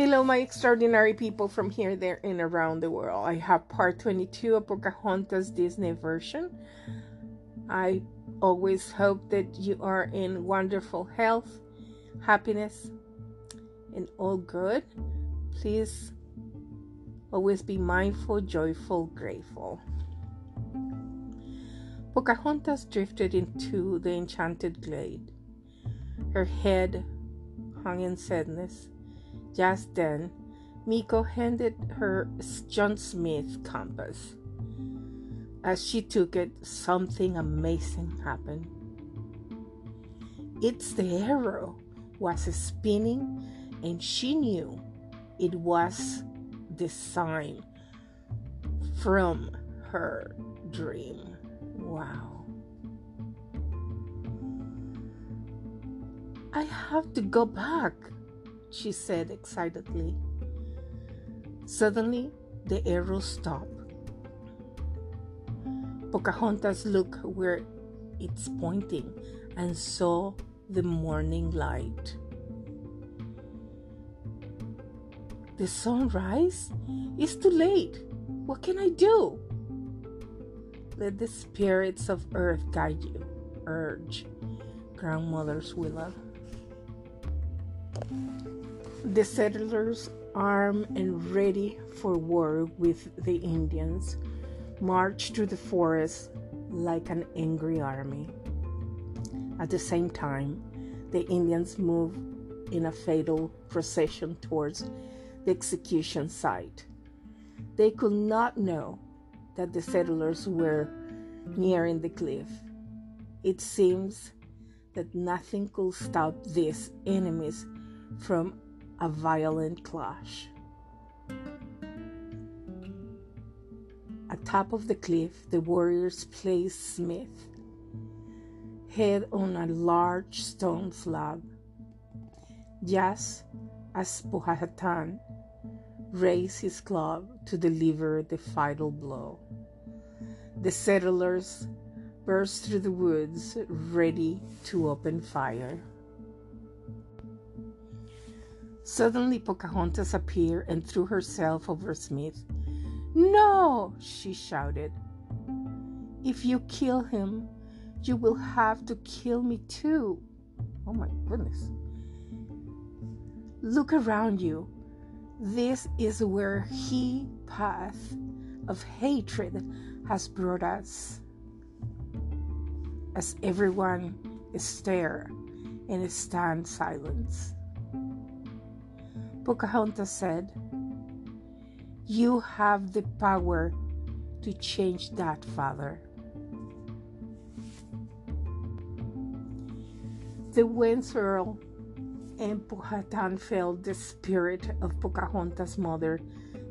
Hello, my extraordinary people from here, there, and around the world. I have part 22 of Pocahontas Disney version. I always hope that you are in wonderful health, happiness, and all good. Please always be mindful, joyful, grateful. Pocahontas drifted into the enchanted glade. Her head hung in sadness just then, Meeko handed her John Smith compass. As she took it, something amazing happened. Its the arrow was spinning, and she knew it was the sign from her dream. Wow. I have to go back, she said excitedly. Suddenly, the arrow stopped. Pocahontas looked where it's pointing and saw the morning light. The sunrise? It's too late. What can I do? Let the spirits of earth guide you, urged Grandmother's Willow. The settlers, armed and ready for war with the Indians, marched through the forest like an angry army. At the same time, the Indians moved in a fatal procession towards the execution site. They could not know that the settlers were nearing the cliff. It seems that nothing could stop these enemies from a violent clash. Atop of the cliff, the warriors placed Smith, head on a large stone slab, just as Powhatan raised his club to deliver the fatal blow. The settlers burst through the woods, ready to open fire. Suddenly, Pocahontas appeared and threw herself over Smith. No, she shouted. If you kill him, you will have to kill me too. Oh my goodness. Look around you. This is where he path of hatred has brought us. As everyone stare and stand silence. Pocahontas said, You have the power to change that, Father. The winds and Powhatan felt the spirit of Pocahontas' mother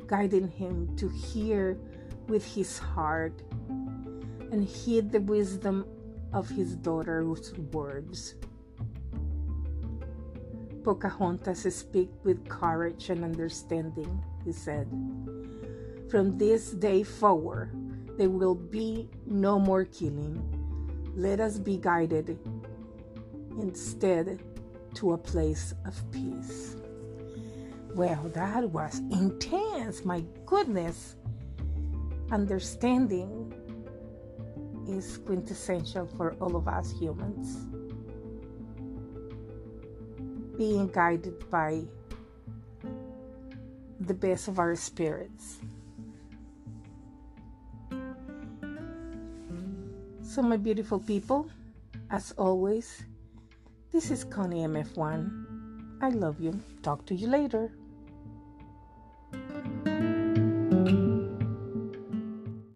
guiding him to hear with his heart and heed the wisdom of his daughter's words. Pocahontas speak with courage and understanding, he said. From this day forward, there will be no more killing. Let us be guided instead to a place of peace. Well, that was intense. My goodness. Understanding is quintessential for all of us humans being guided by the best of our spirits. So, my beautiful people, as always, this is Connie MF1. I love you. Talk to you later.